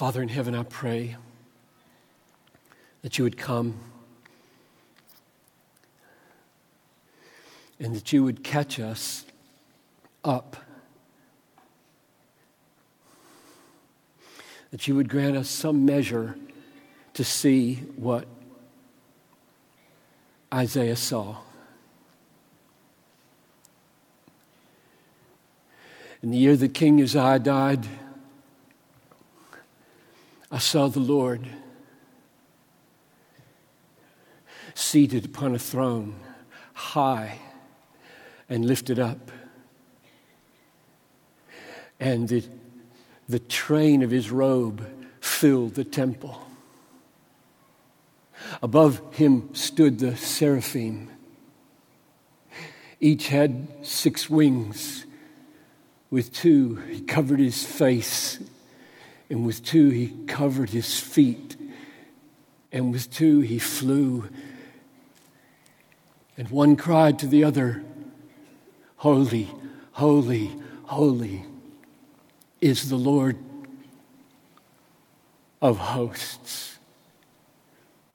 Father in heaven, I pray that you would come and that you would catch us up, that you would grant us some measure to see what Isaiah saw. In the year that King Uzziah died, I saw the Lord seated upon a throne, high and lifted up. And the, the train of his robe filled the temple. Above him stood the seraphim. Each had six wings. With two, he covered his face, and with two, he covered his feet, and with two, he flew. And one cried to the other, Holy, holy, holy is the Lord of hosts.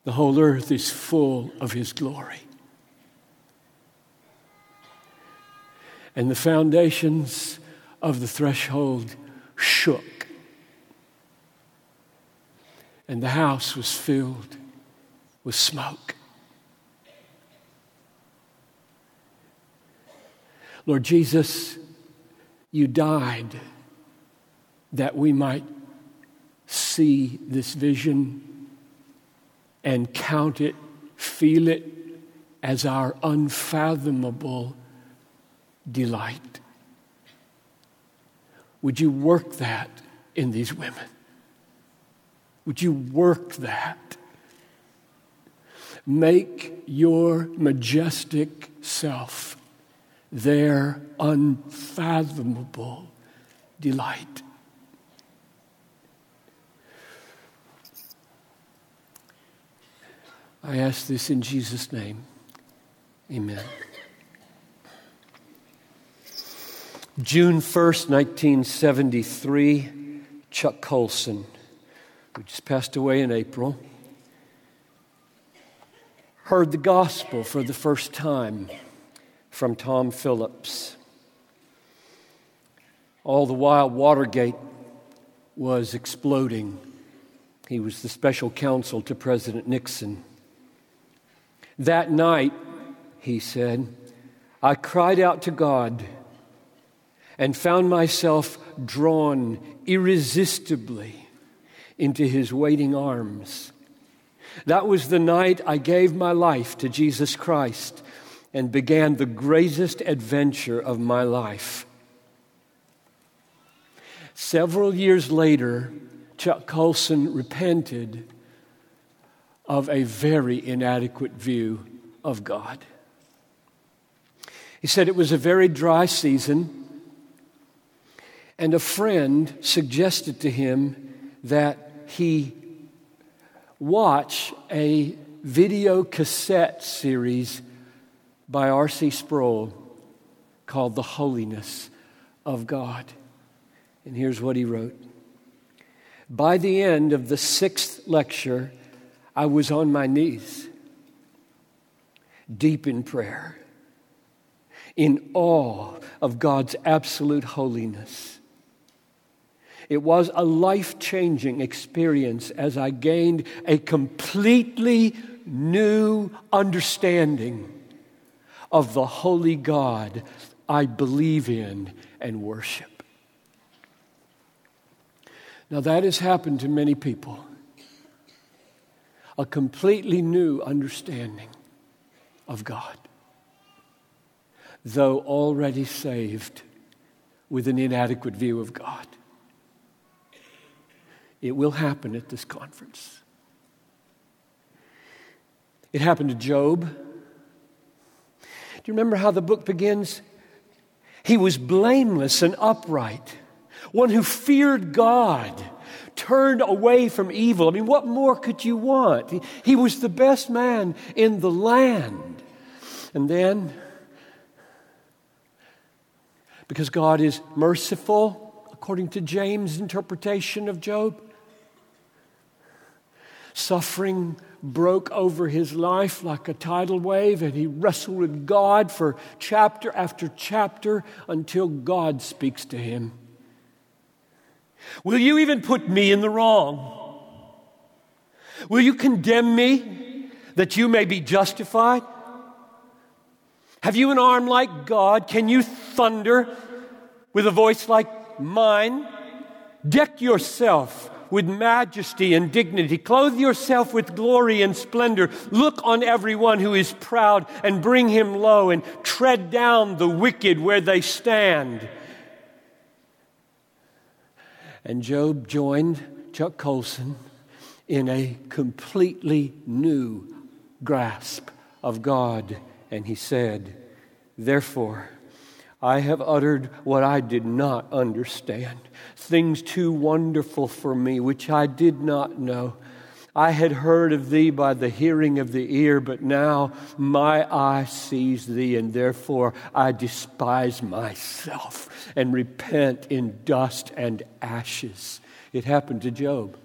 The whole earth is full of his glory. And the foundations of the threshold shook. And the house was filled with smoke. Lord Jesus, you died that we might see this vision and count it, feel it as our unfathomable delight. Would you work that in these women? Would you work that? Make your majestic self their unfathomable delight. I ask this in Jesus' name. Amen. June 1st, 1973, Chuck Colson, who just passed away in April, heard the gospel for the first time from Tom Phillips. All the while, Watergate was exploding. He was the special counsel to President Nixon. That night, he said, I cried out to God and found myself drawn irresistibly into his waiting arms. That was the night I gave my life to Jesus Christ and began the greatest adventure of my life. Several years later, Chuck Colson repented of a very inadequate view of God. He said it was a very dry season, and a friend suggested to him that he watch a video cassette series by R.C. Sproul called The Holiness of God. And here's what he wrote By the end of the sixth lecture, I was on my knees, deep in prayer, in awe of God's absolute holiness. It was a life changing experience as I gained a completely new understanding of the holy God I believe in and worship. Now, that has happened to many people a completely new understanding of God. Though already saved with an inadequate view of God. It will happen at this conference. It happened to Job. Do you remember how the book begins? He was blameless and upright, one who feared God turned away from evil. I mean, what more could you want? He, was the best man in the land. And then, because God is merciful, according to James' interpretation of Job, Suffering broke over his life like a tidal wave, and he wrestled with God for chapter after chapter until God speaks to him. Will you even put me in the wrong? Will you condemn me that you may be justified? Have you an arm like God? Can you thunder with a voice like mine? Deck yourself with majesty and dignity. Clothe yourself with glory and splendor. Look on everyone who is proud and bring him low and tread down the wicked where they stand. And Job joined Chuck Colson in a completely new grasp of God. And he said, Therefore, I have uttered what I did not understand, things too wonderful for me, which I did not know. I had heard of thee by the hearing of the ear, but now my eye sees thee, and therefore I despise myself and repent in dust and ashes. It happened to Job.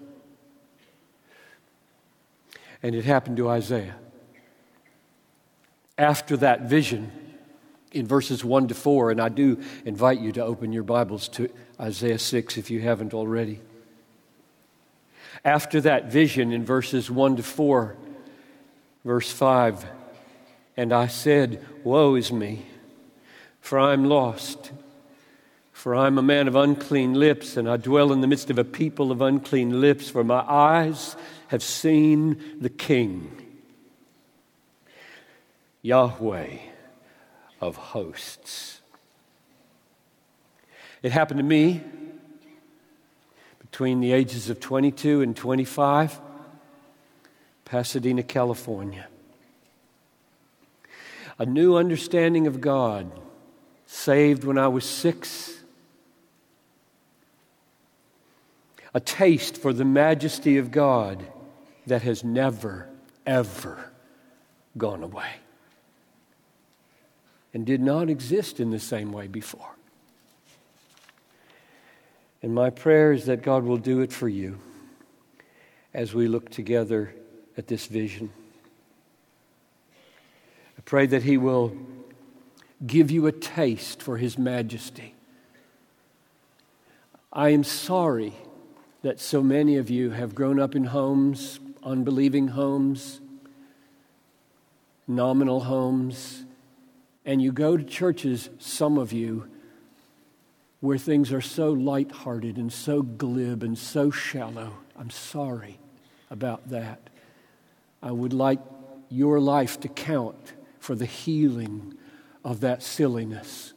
And it happened to Isaiah. After that vision, in verses 1 to 4, and I do invite you to open your Bibles to Isaiah 6 if you haven't already. After that vision in verses 1 to 4, verse 5, and I said, Woe is me, for I am lost. For I am a man of unclean lips, and I dwell in the midst of a people of unclean lips, for my eyes have seen the King, Yahweh of hosts. It happened to me between the ages of 22 and 25, Pasadena, California. A new understanding of God, saved when I was six. A taste for the majesty of God that has never, ever gone away and did not exist in the same way before. And my prayer is that God will do it for you as we look together at this vision. I pray that He will give you a taste for His majesty. I am sorry that so many of you have grown up in homes, unbelieving homes, nominal homes, and you go to churches, some of you, where things are so light-hearted and so glib and so shallow. I'm sorry about that. I would like your life to count for the healing of that silliness.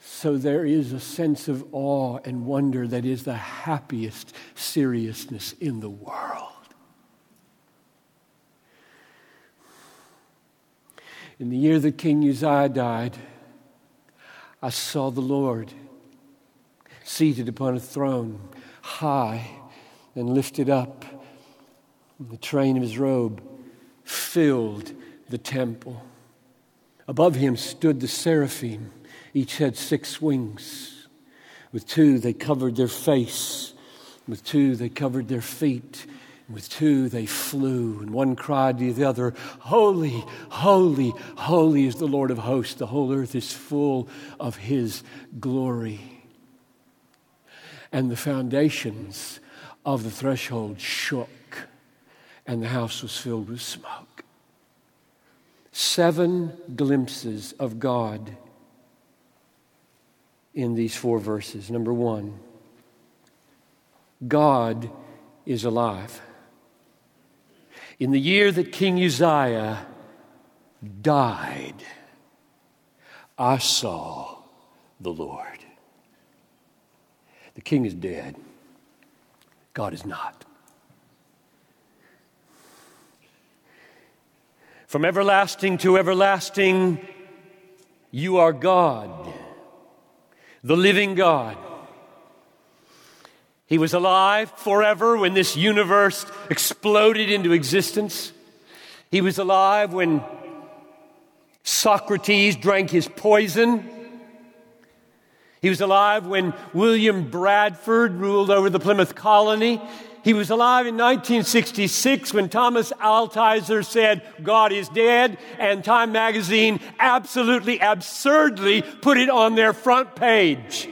So there is a sense of awe and wonder that is the happiest seriousness in the world. In the year that King Uzziah died, I saw the Lord seated upon a throne, high and lifted up. The train of his robe filled the temple. Above him stood the seraphim. Each had six wings. With two, they covered their face. With two, they covered their feet. With two, they flew, and one cried to the other, Holy, holy, holy is the Lord of hosts. The whole earth is full of his glory. And the foundations of the threshold shook, and the house was filled with smoke. Seven glimpses of God in these four verses. Number one, God is alive. In the year that King Uzziah died, I saw the Lord. The king is dead, God is not. From everlasting to everlasting, you are God, the living God. He was alive forever when this universe exploded into existence. He was alive when Socrates drank his poison. He was alive when William Bradford ruled over the Plymouth colony. He was alive in 1966 when Thomas Altizer said, God is dead, and Time magazine absolutely absurdly put it on their front page.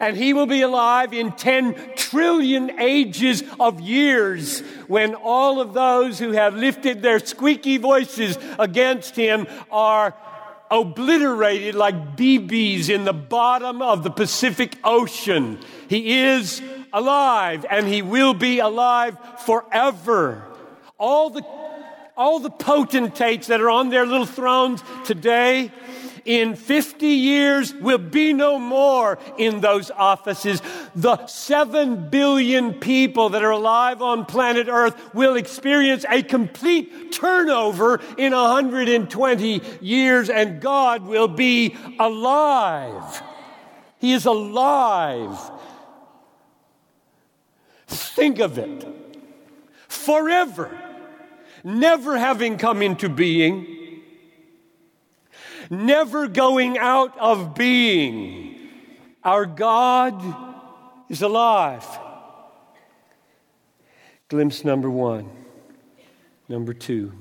And he will be alive in 10 trillion ages of years when all of those who have lifted their squeaky voices against him are obliterated like BBs in the bottom of the Pacific Ocean. He is alive and he will be alive forever. All the, all the potentates that are on their little thrones today, in 50 years will be no more in those offices. The 7 billion people that are alive on planet Earth will experience a complete turnover in 120 years, and God will be alive. He is alive. Think of it. Forever, never having come into being never going out of being. Our God is alive. Glimpse number one. Number two,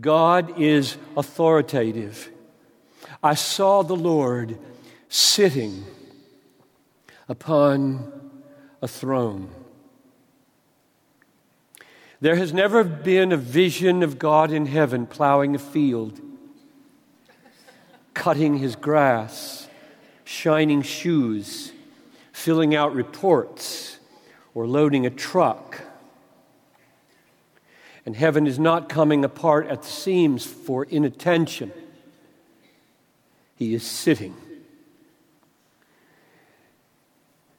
God is authoritative. I saw the Lord sitting upon a throne. There has never been a vision of God in heaven plowing a field cutting his grass, shining shoes, filling out reports, or loading a truck. And heaven is not coming apart at the seams for inattention. He is sitting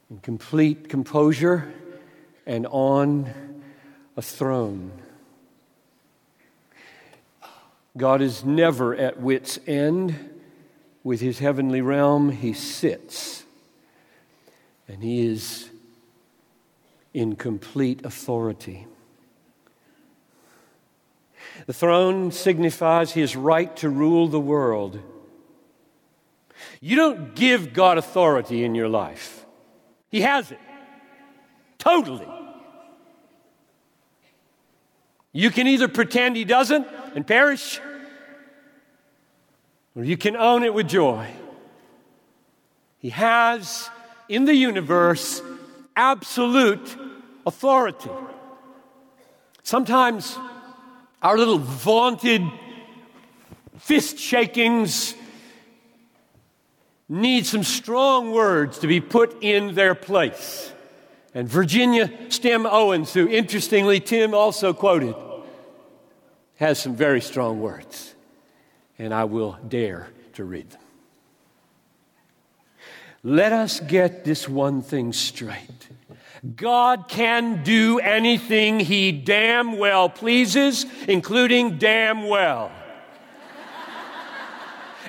in complete composure and on a throne. God is never at wit's end with his heavenly realm, he sits. And he is in complete authority. The throne signifies his right to rule the world. You don't give God authority in your life, he has it. Totally. You can either pretend he doesn't and perish, or you can own it with joy. He has in the universe absolute authority. Sometimes our little vaunted fist shakings need some strong words to be put in their place. And Virginia Stem Owens, who interestingly Tim also quoted, has some very strong words and I will dare to read them. Let us get this one thing straight. God can do anything he damn well pleases, including damn well.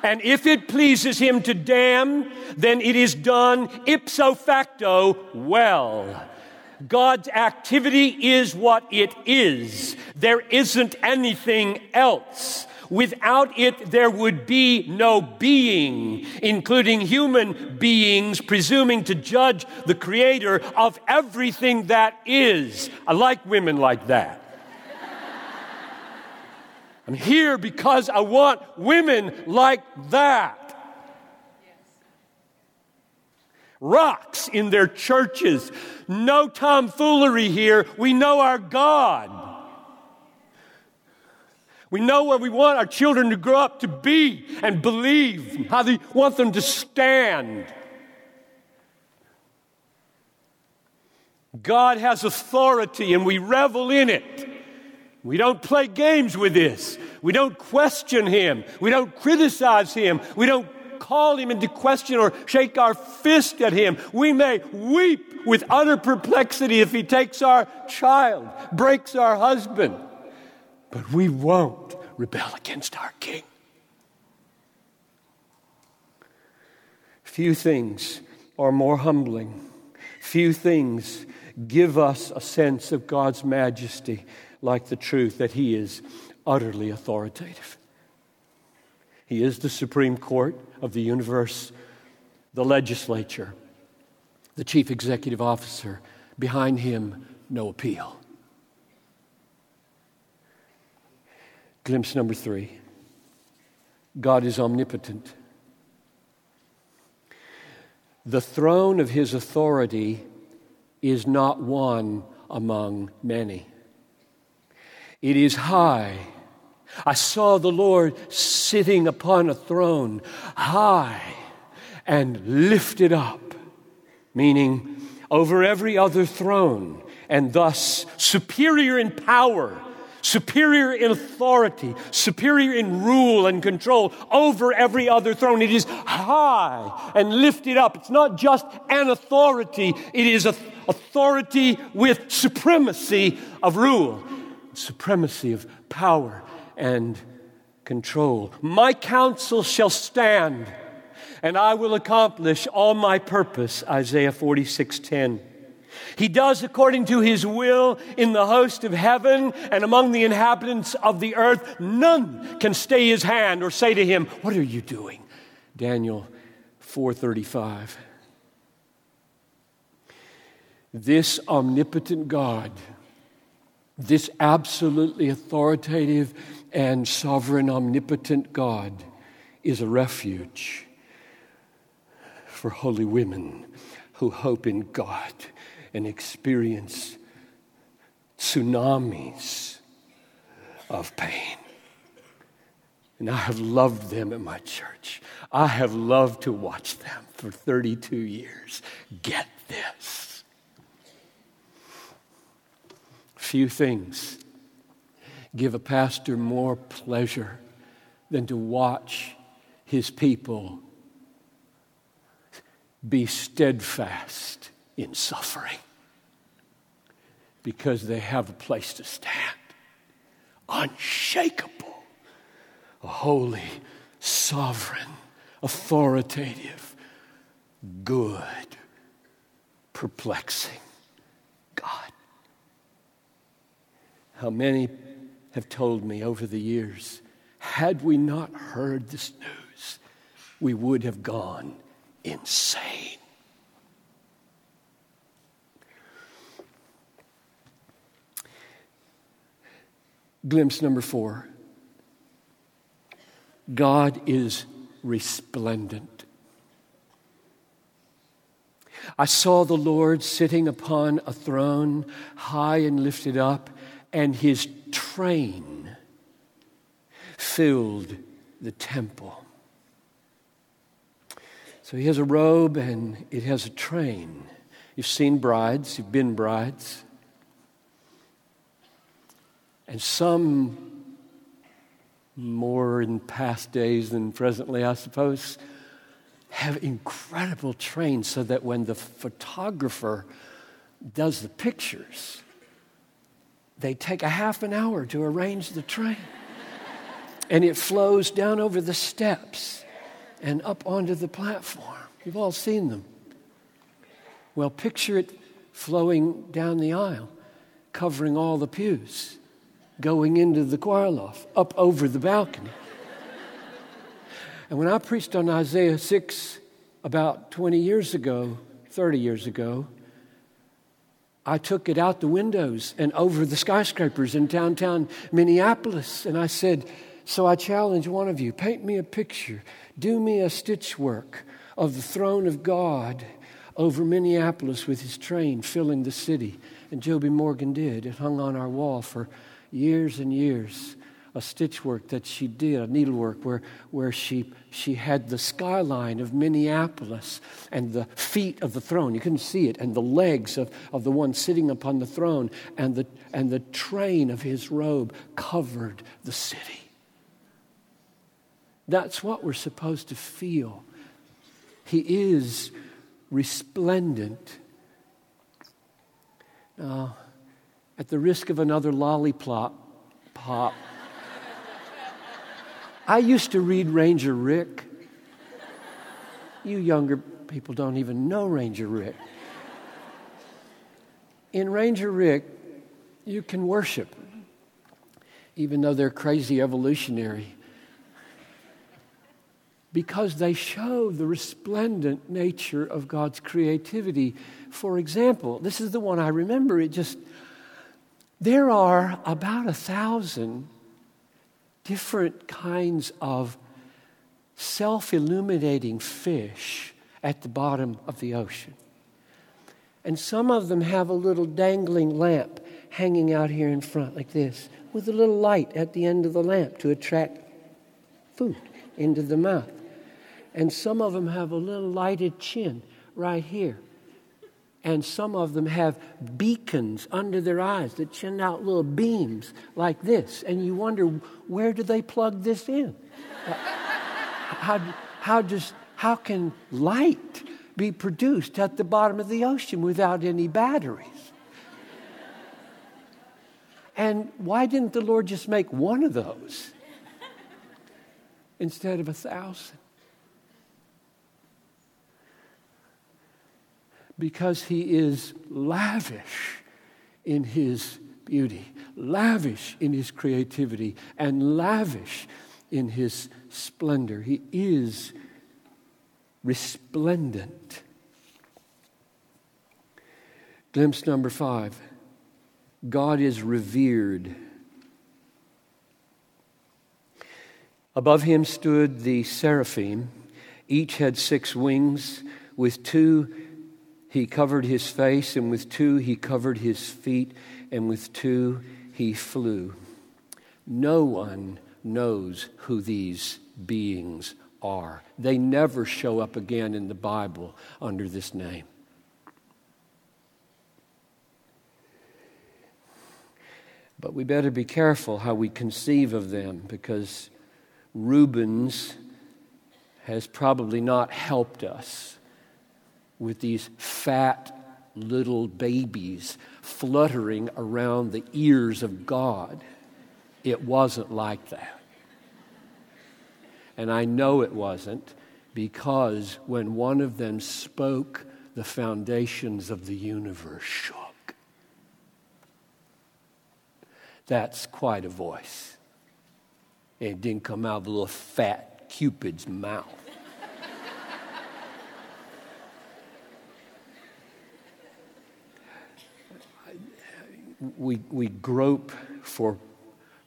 and if it pleases him to damn, then it is done ipso facto well. God's activity is what it is. There isn't anything else. Without it, there would be no being, including human beings, presuming to judge the creator of everything that is. I like women like that. I'm here because I want women like that. Rocks in their churches. No tomfoolery here. We know our God. We know where we want our children to grow up to be and believe, how we want them to stand. God has authority and we revel in it. We don't play games with this. We don't question Him. We don't criticize Him. We don't call Him into question or shake our fist at Him. We may weep with utter perplexity if He takes our child, breaks our husband, but we won't rebel against our King. Few things are more humbling. Few things give us a sense of God's majesty like the truth that He is utterly authoritative. He is the Supreme Court of the universe, the legislature, the chief executive officer. Behind him, no appeal. Glimpse number three God is omnipotent. The throne of his authority is not one among many, it is high. I saw the Lord sitting upon a throne, high and lifted up, meaning over every other throne, and thus superior in power superior in authority, superior in rule and control over every other throne. It is high and lifted up. It's not just an authority, it is authority with supremacy of rule, supremacy of power and control. My counsel shall stand, and I will accomplish all my purpose. Isaiah 46 10. He does according to his will in the host of heaven and among the inhabitants of the earth. None can stay his hand or say to him, What are you doing? Daniel 4:35. This omnipotent God, this absolutely authoritative and sovereign omnipotent God is a refuge for holy women who hope in God and experience tsunamis of pain. And I have loved them at my church. I have loved to watch them for 32 years. Get this. Few things give a pastor more pleasure than to watch his people be steadfast in suffering because they have a place to stand. Unshakable, a holy, sovereign, authoritative, good, perplexing God. How many have told me over the years, had we not heard this news, we would have gone insane. Glimpse number four God is resplendent. I saw the Lord sitting upon a throne, high and lifted up, and his train filled the temple. So he has a robe and it has a train. You've seen brides, you've been brides. And some more in past days than presently, I suppose, have incredible trains so that when the photographer does the pictures, they take a half an hour to arrange the train. and it flows down over the steps and up onto the platform. You've all seen them. Well, picture it flowing down the aisle, covering all the pews going into the choir loft, up over the balcony. and when I preached on Isaiah 6 about 20 years ago, 30 years ago, I took it out the windows and over the skyscrapers in downtown Minneapolis. And I said, So I challenge one of you paint me a picture, do me a stitchwork of the throne of God over Minneapolis with his train filling the city. And Joby Morgan did. It hung on our wall for years and years a stitch work that she did, a needlework where, where she, she had the skyline of Minneapolis and the feet of the throne. You couldn't see it, and the legs of, of the one sitting upon the throne, and the, and the train of his robe covered the city. That's what we're supposed to feel. He is resplendent. Now, at the risk of another lollipop, pop. I used to read Ranger Rick. You younger people don't even know Ranger Rick. In Ranger Rick, you can worship, even though they're crazy evolutionary. because they show the resplendent nature of God's creativity. For example, this is the one I remember. It just, there are about a thousand different kinds of self illuminating fish at the bottom of the ocean. And some of them have a little dangling lamp hanging out here in front, like this, with a little light at the end of the lamp to attract food into the mouth. And some of them have a little lighted chin right here. And some of them have beacons under their eyes that send out little beams like this. And you wonder, where do they plug this in? Uh, how, how, does, how can light be produced at the bottom of the ocean without any batteries? And why didn't the Lord just make one of those instead of a thousand? Because He is lavish in His beauty, lavish in His creativity, and lavish in His splendor. He is resplendent. Glimpse number five God is revered. Above him stood the seraphim. Each had six wings. With two he covered his face, and with two he covered his feet, and with two he flew. No one knows who these beings are. They never show up again in the Bible under this name. But we better be careful how we conceive of them because Rubens has probably not helped us with these fat little babies fluttering around the ears of God. It wasn't like that. And I know it wasn't because when one of them spoke, the foundations of the universe shook. That's quite a voice. It didn't come out of a little fat Cupid's mouth. We, we grope for,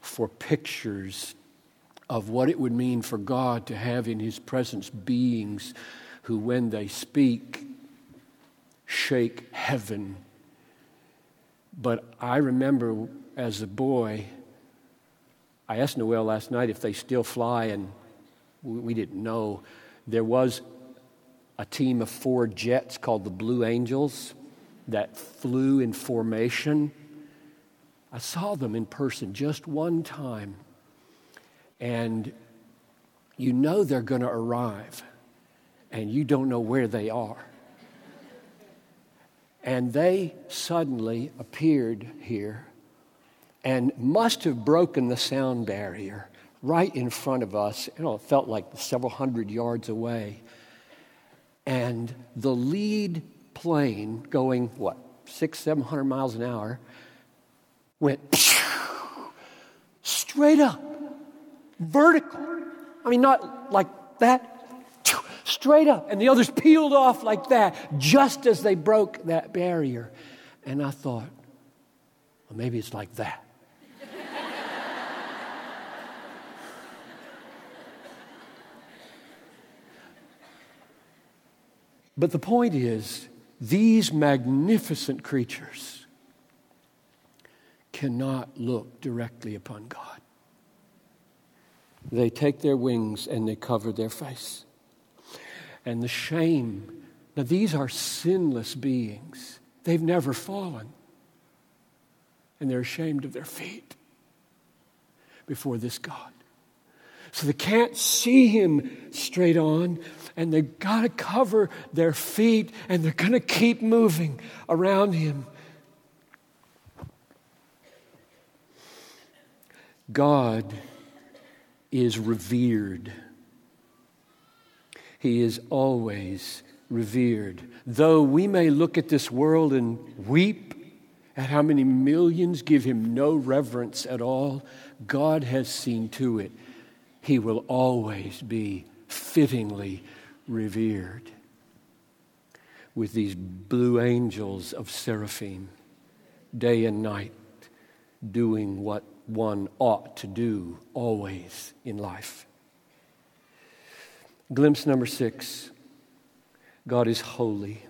for pictures of what it would mean for God to have in His presence beings who, when they speak, shake heaven. But I remember as a boy, I asked Noel last night if they still fly, and we didn't know. There was a team of four jets called the Blue Angels that flew in formation. I saw them in person just one time, and you know they're going to arrive, and you don't know where they are. And they suddenly appeared here and must have broken the sound barrier right in front of us. You know, it felt like several hundred yards away. And the lead plane going, what, six, seven hundred miles an hour, went straight up, vertical. I mean, not like that, straight up. And the others peeled off like that just as they broke that barrier. And I thought, well, maybe it's like that. But the point is, these magnificent creatures cannot look directly upon God. They take their wings and they cover their face. And the shame now, these are sinless beings, they've never fallen. And they're ashamed of their feet before this God. So they can't see him straight on, and they've got to cover their feet, and they're going to keep moving around him. God is revered. He is always revered. Though we may look at this world and weep at how many millions give him no reverence at all, God has seen to it he will always be fittingly revered with these blue angels of seraphim, day and night, doing what one ought to do always in life. Glimpse number six God is holy.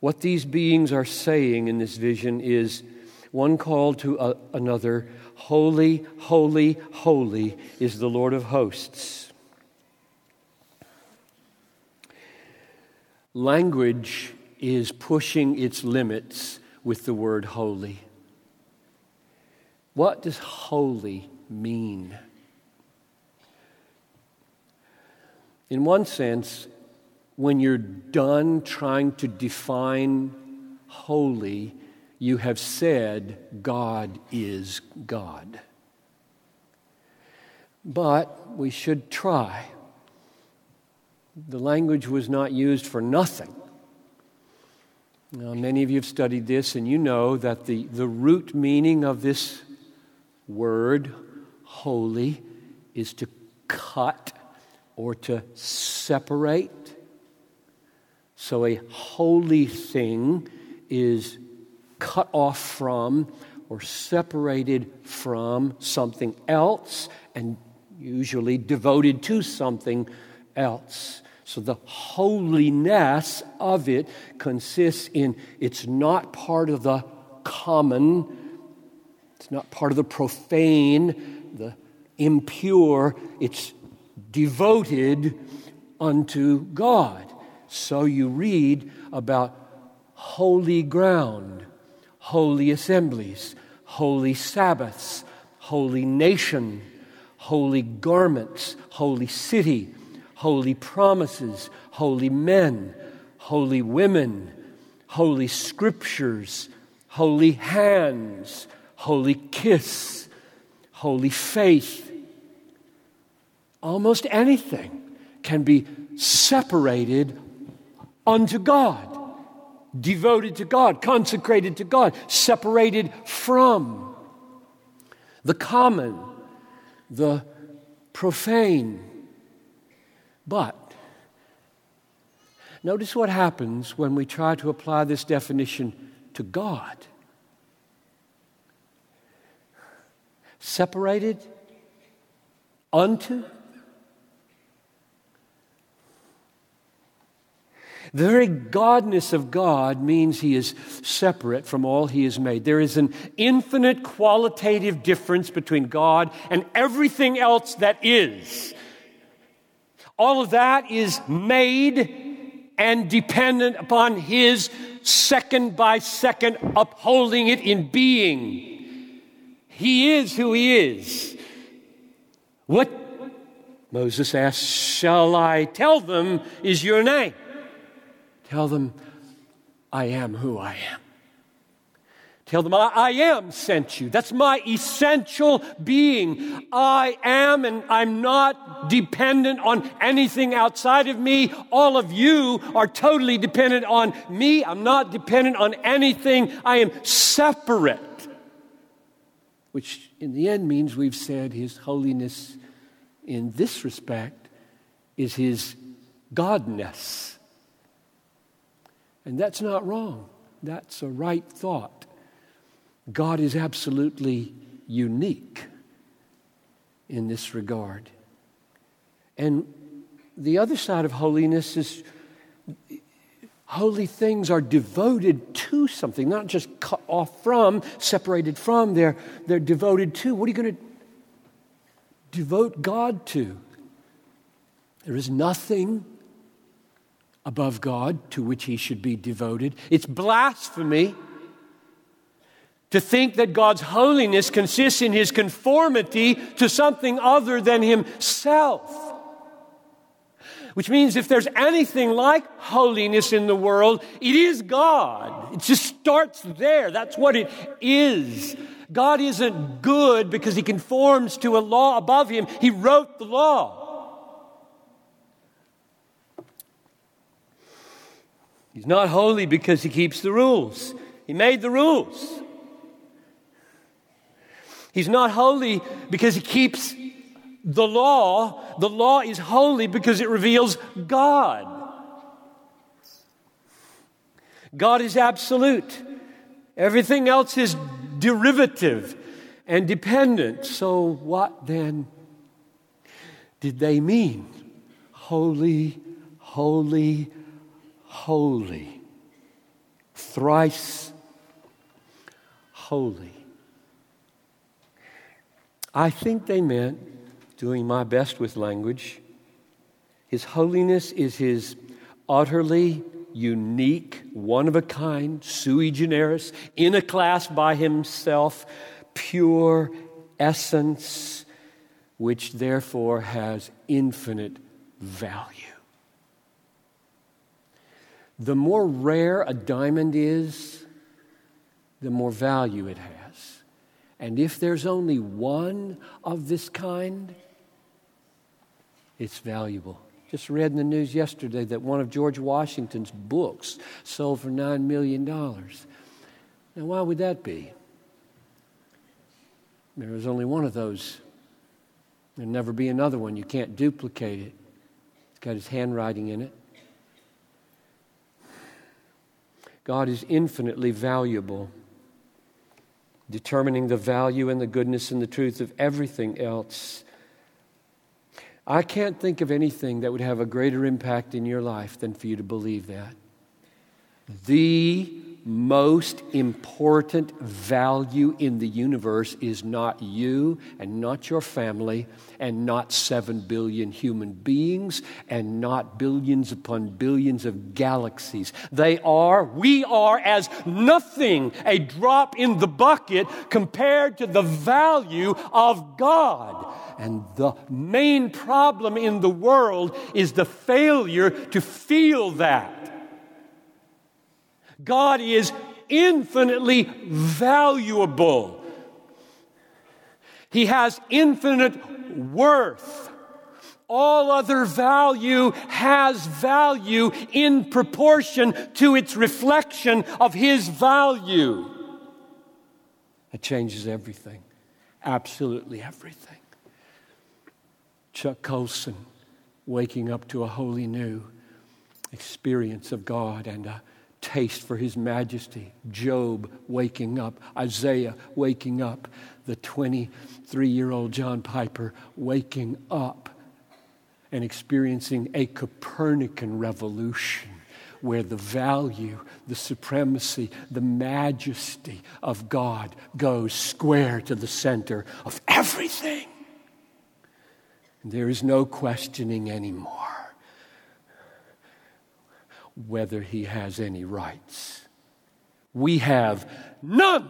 What these beings are saying in this vision is one call to a, another Holy, holy, holy is the Lord of hosts. Language is pushing its limits with the word holy. What does holy mean? In one sense, when you're done trying to define holy, you have said God is God. But we should try. The language was not used for nothing. Now, many of you have studied this, and you know that the, the root meaning of this word, holy, is to cut or to separate. So a holy thing is cut off from or separated from something else and usually devoted to something else. So the holiness of it consists in it's not part of the common, it's not part of the profane, the impure, it's devoted unto God. So you read about holy ground, holy assemblies, holy Sabbaths, holy nation, holy garments, holy city, holy promises, holy men, holy women, holy scriptures, holy hands, holy kiss, holy faith, almost anything can be separated unto God, devoted to God, consecrated to God, separated from the common, the profane. But notice what happens when we try to apply this definition to God. Separated unto The very godness of God means he is separate from all he has made. There is an infinite qualitative difference between God and everything else that is. All of that is made and dependent upon his second by second upholding it in being. He is who he is. What Moses asked, Shall I tell them is your name? Tell them, I am who I am. Tell them, I, I, am sent you. That's my essential being. I am, and I'm not dependent on anything outside of me. All of you are totally dependent on me. I'm not dependent on anything. I am separate. Which in the end means we've said His holiness in this respect is His Godness. And that's not wrong, that's a right thought. God is absolutely unique in this regard. And the other side of holiness is holy things are devoted to something, not just cut off from, separated from, they're, they're devoted to. What are you going to devote God to? There is nothing above God to which he should be devoted. It's blasphemy to think that God's holiness consists in his conformity to something other than himself. Which means if there's anything like holiness in the world, it is God. It just starts there. That's what it is. God isn't good because he conforms to a law above him. He wrote the law. He's not holy because he keeps the rules. He made the rules. He's not holy because he keeps the law, the law is holy because it reveals God. God is absolute. Everything else is derivative and dependent. So, what then did they mean? Holy, holy, holy. Thrice holy. I think they meant, doing my best with language, His holiness is His utterly unique, one of a kind, sui generis, in a class by Himself, pure essence, which therefore has infinite value. The more rare a diamond is, the more value it has. And if there's only one of this kind, it's valuable. Just read in the news yesterday that one of George Washington's books sold for $9 million. Now, why would that be? There was only one of those. There'll never be another one. You can't duplicate it. It's got his handwriting in it. God is infinitely valuable determining the value and the goodness and the truth of everything else. I can't think of anything that would have a greater impact in your life than for you to believe that. The most important value in the universe is not you and not your family and not seven billion human beings and not billions upon billions of galaxies. They are, we are as nothing, a drop in the bucket compared to the value of God. And the main problem in the world is the failure to feel that. God is infinitely valuable. He has infinite worth. All other value has value in proportion to its reflection of His value. It changes everything, absolutely everything. Chuck Colson waking up to a wholly new experience of God and a taste for his majesty. Job waking up, Isaiah waking up, the 23 year old John Piper waking up and experiencing a Copernican revolution where the value, the supremacy, the majesty of God goes square to the center of everything. There is no questioning anymore whether he has any rights. We have none.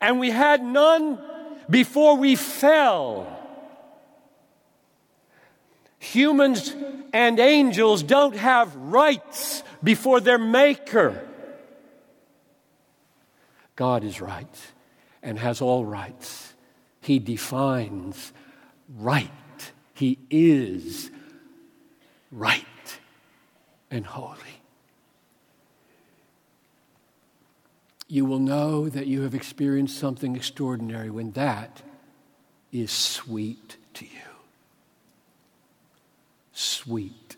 And we had none before we fell. Humans and angels don't have rights before their Maker. God is right and has all rights. He defines right. He is right and holy. You will know that you have experienced something extraordinary when that is sweet to you. Sweet.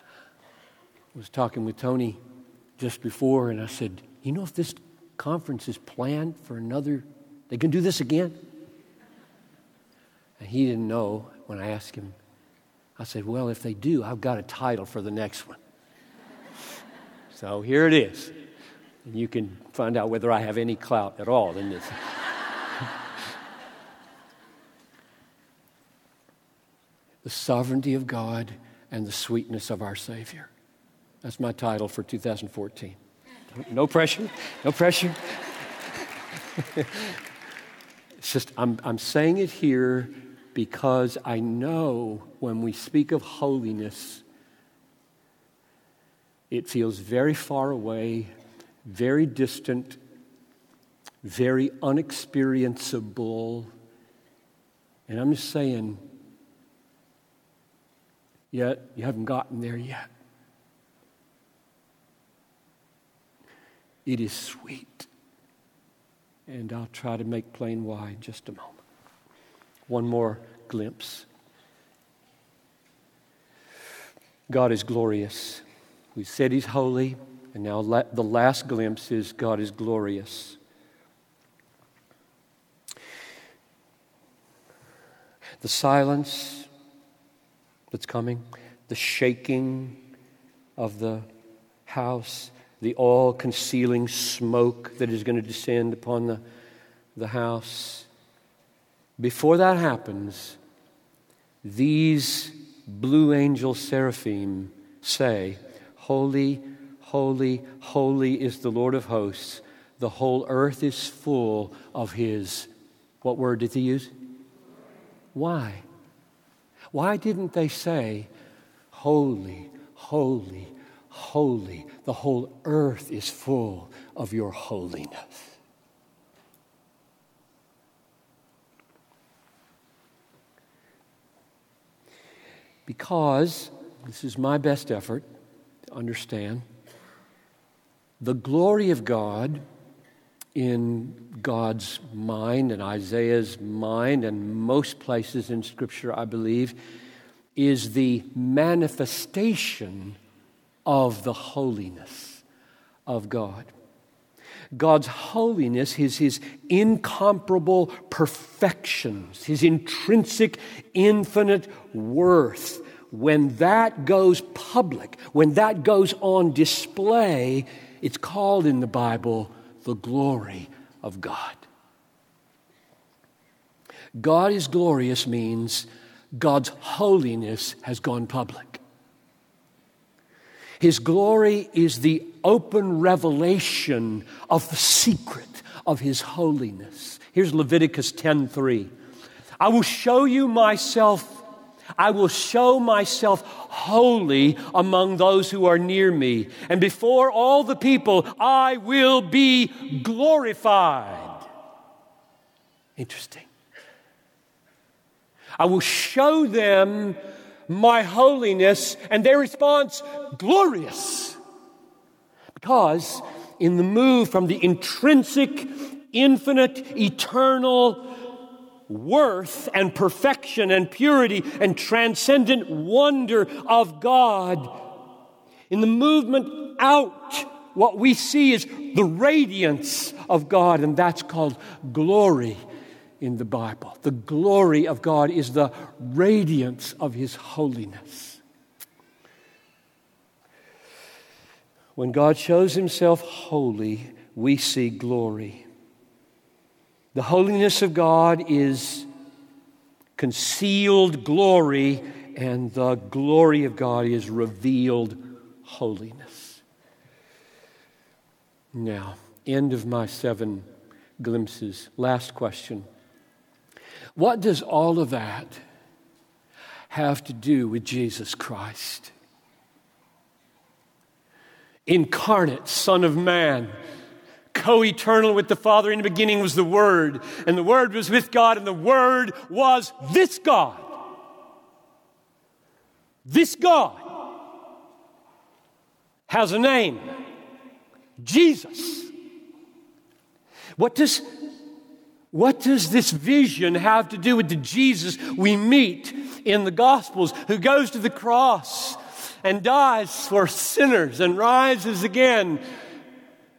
I was talking with Tony just before, and I said, You know, if this conference is planned for another, they can do this again? And he didn't know when I asked him. I said, Well, if they do, I've got a title for the next one. so here it is. And you can find out whether I have any clout at all in this. the sovereignty of God and the sweetness of our Savior. That's my title for 2014. No pressure, no pressure. it's just, I'm, I'm saying it here because I know when we speak of holiness, it feels very far away, very distant, very unexperienceable. And I'm just saying, yet you haven't gotten there yet. It is sweet. And I'll try to make plain why in just a moment. One more glimpse. God is glorious. We said He's holy, and now the last glimpse is God is glorious. The silence that's coming, the shaking of the house, the all concealing smoke that is going to descend upon the, the house. Before that happens, these blue angel seraphim say, Holy, holy, holy is the Lord of hosts. The whole earth is full of his. What word did he use? Why? Why didn't they say, Holy, holy, holy? The whole earth is full of your holiness. Because, this is my best effort to understand, the glory of God in God's mind and Isaiah's mind, and most places in Scripture, I believe, is the manifestation of the holiness of God. God's holiness, his, his incomparable perfections, his intrinsic, infinite worth, when that goes public, when that goes on display, it's called in the Bible the glory of God. God is glorious means God's holiness has gone public. His glory is the open revelation of the secret of his holiness. Here's Leviticus 10:3. I will show you myself I will show myself holy among those who are near me, and before all the people I will be glorified. Interesting. I will show them my holiness, and their response, glorious. Because in the move from the intrinsic, infinite, eternal worth and perfection and purity and transcendent wonder of God, in the movement out, what we see is the radiance of God, and that's called glory in the Bible. The glory of God is the radiance of His holiness. When God shows Himself holy, we see glory. The holiness of God is concealed glory, and the glory of God is revealed holiness. Now, end of my seven glimpses. Last question. What does all of that have to do with Jesus Christ? Incarnate Son of Man, co eternal with the Father. In the beginning was the Word, and the Word was with God, and the Word was this God. This God has a name Jesus. What does what does this vision have to do with the Jesus we meet in the Gospels who goes to the cross and dies for sinners and rises again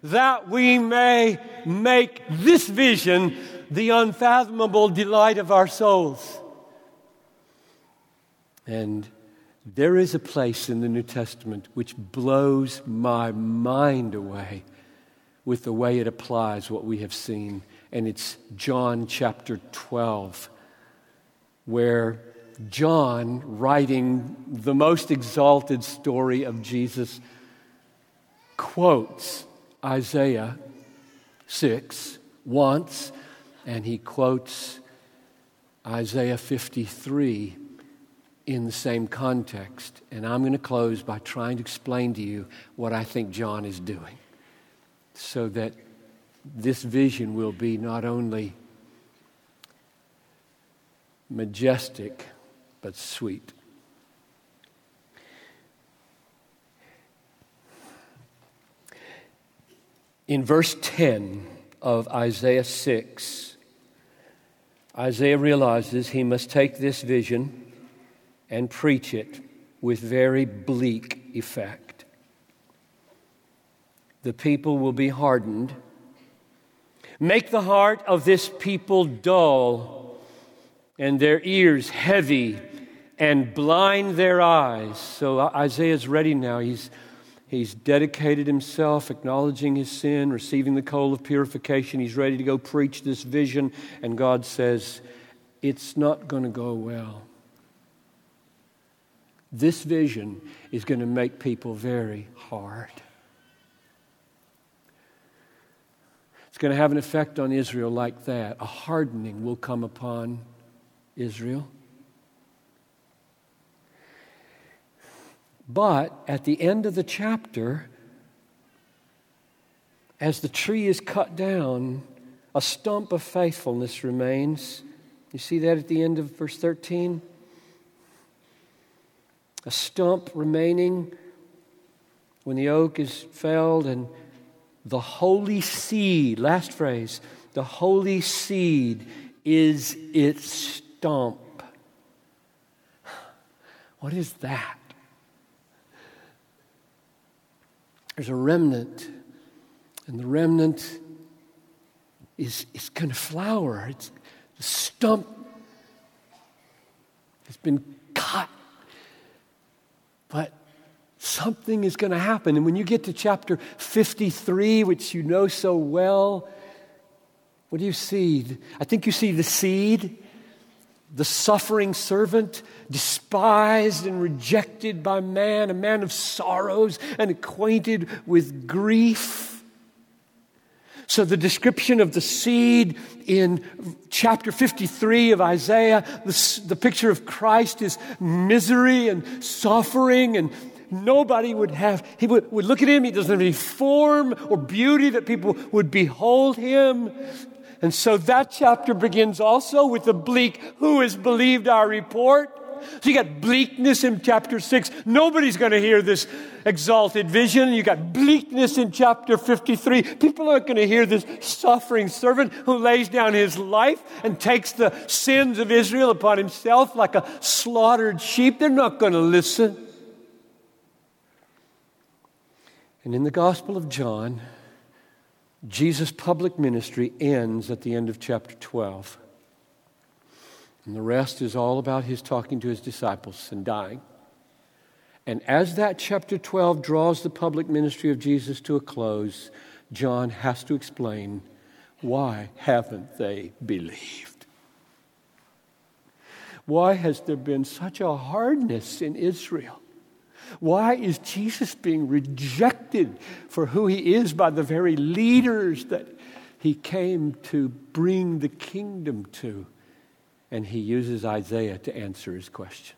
that we may make this vision the unfathomable delight of our souls? And there is a place in the New Testament which blows my mind away with the way it applies what we have seen and it's John chapter 12, where John, writing the most exalted story of Jesus, quotes Isaiah 6 once, and he quotes Isaiah 53 in the same context. And I'm going to close by trying to explain to you what I think John is doing so that this vision will be not only majestic, but sweet. In verse 10 of Isaiah 6, Isaiah realizes he must take this vision and preach it with very bleak effect. The people will be hardened. Make the heart of this people dull and their ears heavy and blind their eyes. So uh, Isaiah's ready now. He's, he's dedicated himself, acknowledging his sin, receiving the coal of purification. He's ready to go preach this vision. And God says, It's not going to go well. This vision is going to make people very hard. It's going to have an effect on Israel like that. A hardening will come upon Israel. But at the end of the chapter, as the tree is cut down, a stump of faithfulness remains. You see that at the end of verse 13? A stump remaining when the oak is felled, and the holy seed, last phrase, the holy seed is its stump. What is that? There's a remnant, and the remnant is, is going to flower. It's, the stump has been cut. But something is going to happen. And when you get to chapter 53, which you know so well, what do you see? I think you see the seed the suffering servant, despised and rejected by man, a man of sorrows and acquainted with grief. So, the description of the seed in chapter 53 of Isaiah, the, the picture of Christ is misery and suffering and nobody would have, he would, would look at him, he doesn't have any form or beauty that people would behold him. And so that chapter begins also with the bleak, who has believed our report? So you got bleakness in chapter 6. Nobody's going to hear this exalted vision. You got bleakness in chapter 53. People aren't going to hear this suffering servant who lays down his life and takes the sins of Israel upon himself like a slaughtered sheep. They're not going to listen. And in the Gospel of John, Jesus' public ministry ends at the end of chapter 12. And the rest is all about his talking to his disciples and dying. And as that chapter 12 draws the public ministry of Jesus to a close, John has to explain why haven't they believed? Why has there been such a hardness in Israel? Why is Jesus being rejected for who he is by the very leaders that he came to bring the kingdom to? And he uses Isaiah to answer his question.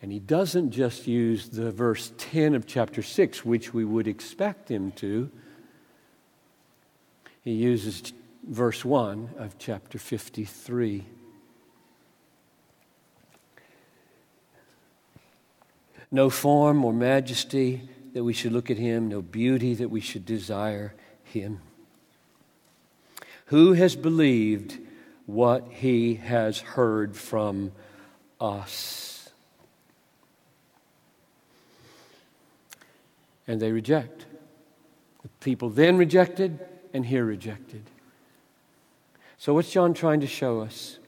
And he doesn't just use the verse 10 of chapter 6, which we would expect him to. He uses verse 1 of chapter 53. No form or majesty that we should look at him, no beauty that we should desire him. Who has believed what he has heard from us? And they reject. The people then rejected, and here rejected. So, what's John trying to show us?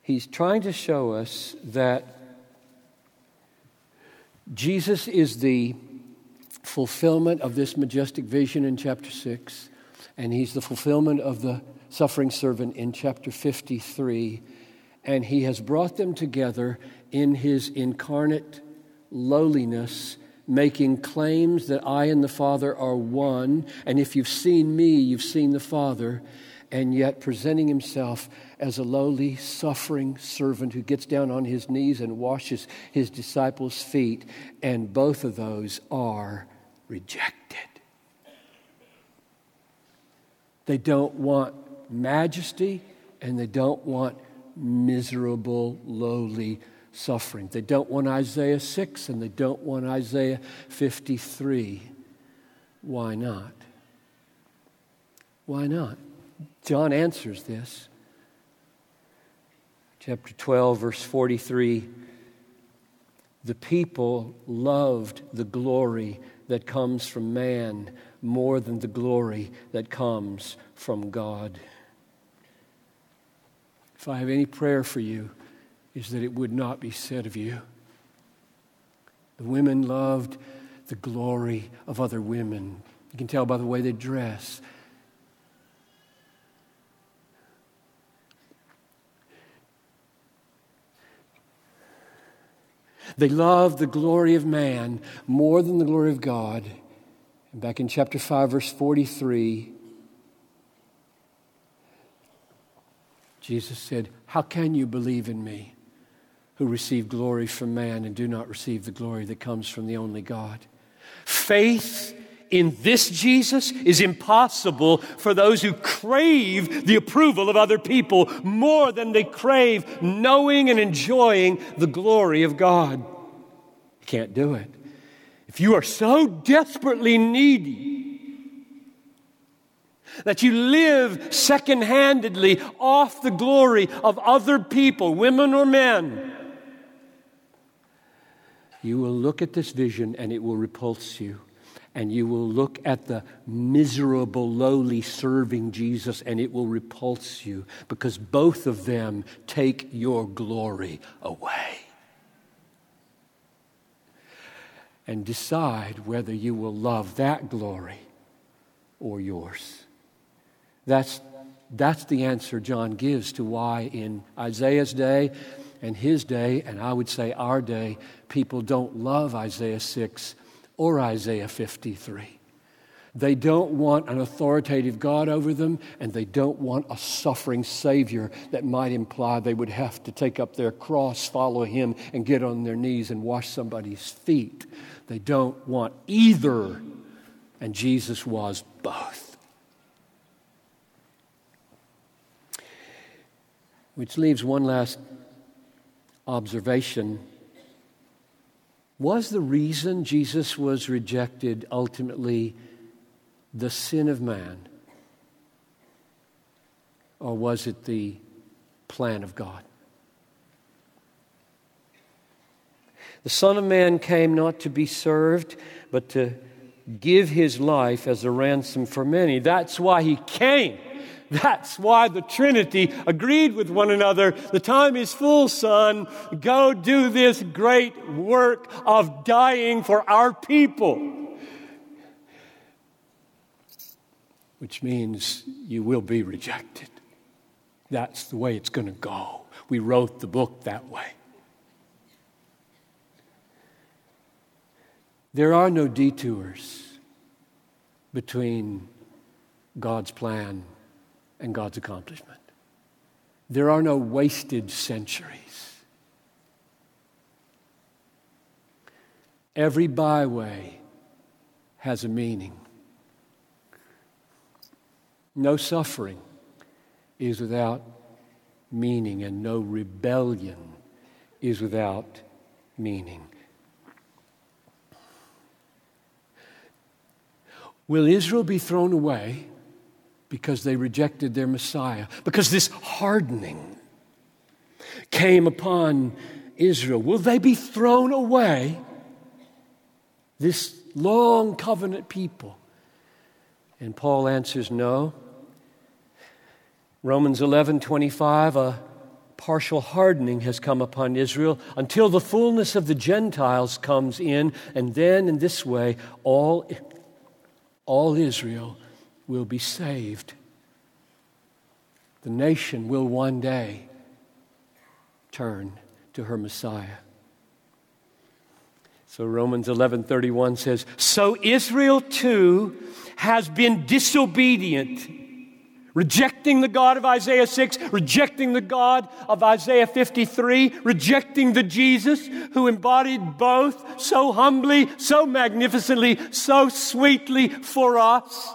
He's trying to show us that Jesus is the fulfillment of this majestic vision in chapter 6, and he's the fulfillment of the suffering servant in chapter 53. And he has brought them together in his incarnate lowliness, making claims that I and the Father are one. And if you've seen me, you've seen the Father and yet presenting himself as a lowly, suffering servant who gets down on his knees and washes his disciples' feet. And both of those are rejected. They don't want majesty and they don't want miserable, lowly suffering. They don't want Isaiah 6 and they don't want Isaiah 53. Why not? Why not? John answers this. Chapter 12, verse 43 The people loved the glory that comes from man more than the glory that comes from God. If I have any prayer for you, is that it would not be said of you. The women loved the glory of other women. You can tell by the way they dress. They loved the glory of man more than the glory of God. And back in chapter 5, verse 43, Jesus said, How can you believe in me who receive glory from man and do not receive the glory that comes from the only God? Faith in this Jesus is impossible for those who crave the approval of other people more than they crave knowing and enjoying the glory of God. You can't do it. If you are so desperately needy, that you live second handedly off the glory of other people, women or men, you will look at this vision and it will repulse you and you will look at the miserable, lowly serving Jesus, and it will repulse you because both of them take your glory away. And decide whether you will love that glory or yours. That's, that's the answer John gives to why in Isaiah's day and his day, and I would say our day, people don't love Isaiah 6 or Isaiah 53. They don't want an authoritative God over them, and they don't want a suffering Savior that might imply they would have to take up their cross, follow Him, and get on their knees and wash somebody's feet. They don't want either, and Jesus was both. Which leaves one last observation was the reason Jesus was rejected ultimately the sin of man? Or was it the plan of God? The Son of Man came not to be served, but to give his life as a ransom for many. That's why he came. That's why the Trinity agreed with one another. The time is full, son. Go do this great work of dying for our people. Which means you will be rejected. That's the way it's going to go. We wrote the book that way. There are no detours between God's plan and God's accomplishment. There are no wasted centuries. Every byway has a meaning. No suffering is without meaning, and no rebellion is without meaning. Will Israel be thrown away? Because they rejected their Messiah, because this hardening came upon Israel. Will they be thrown away? This long covenant people. And Paul answers no. Romans 11 25, a partial hardening has come upon Israel until the fullness of the Gentiles comes in, and then in this way, all, all Israel will be saved. The nation will one day turn to her Messiah. So Romans 11:31 says, "So Israel too has been disobedient, rejecting the God of Isaiah 6, rejecting the God of Isaiah 53, rejecting the Jesus who embodied both so humbly, so magnificently, so sweetly for us."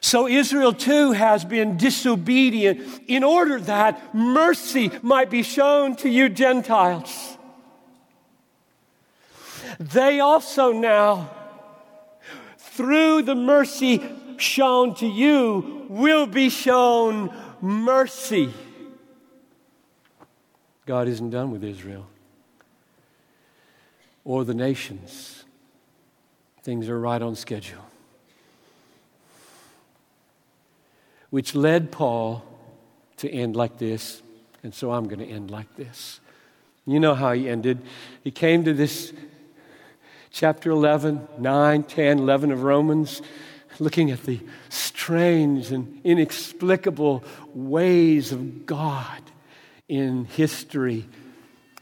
So Israel too has been disobedient in order that mercy might be shown to you Gentiles. They also now through the mercy shown to you, will be shown mercy. God isn't done with Israel or the nations. Things are right on schedule. Which led Paul to end like this, and so I'm going to end like this. You know how he ended. He came to this chapter 11, 9, 10, 11 of Romans, looking at the strange and inexplicable ways of God in history.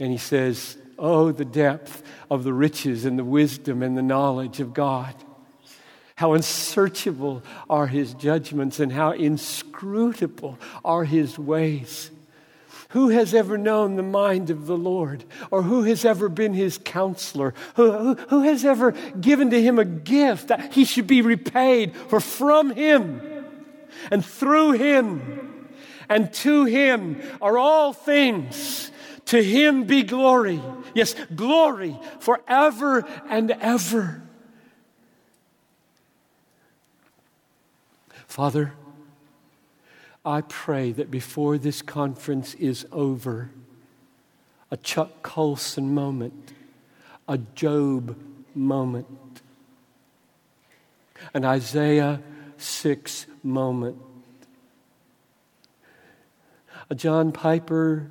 And he says, Oh, the depth of the riches and the wisdom and the knowledge of God. How unsearchable are his judgments and how inscrutable are his ways. Who has ever known the mind of the Lord? Or who has ever been his counselor? Who, who, who, has ever given to him a gift that he should be repaid? For from him and through him and to him are all things. To him be glory. Yes, glory forever and ever. Father, I pray that before this conference is over, a Chuck Colson moment, a Job moment, an Isaiah 6 moment, a John Piper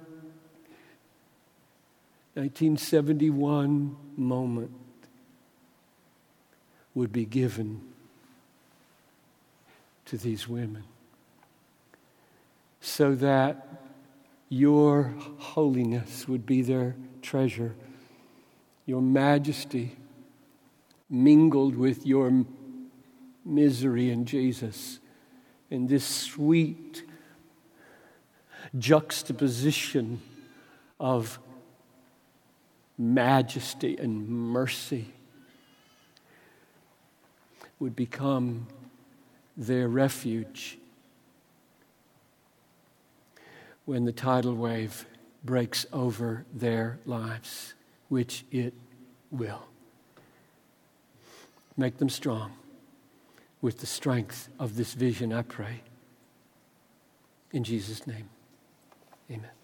1971 moment would be given to these women so that your holiness would be their treasure, your majesty mingled with your misery in Jesus, in this sweet juxtaposition of majesty and mercy would become their refuge when the tidal wave breaks over their lives, which it will. Make them strong with the strength of this vision, I pray. In Jesus' name, amen.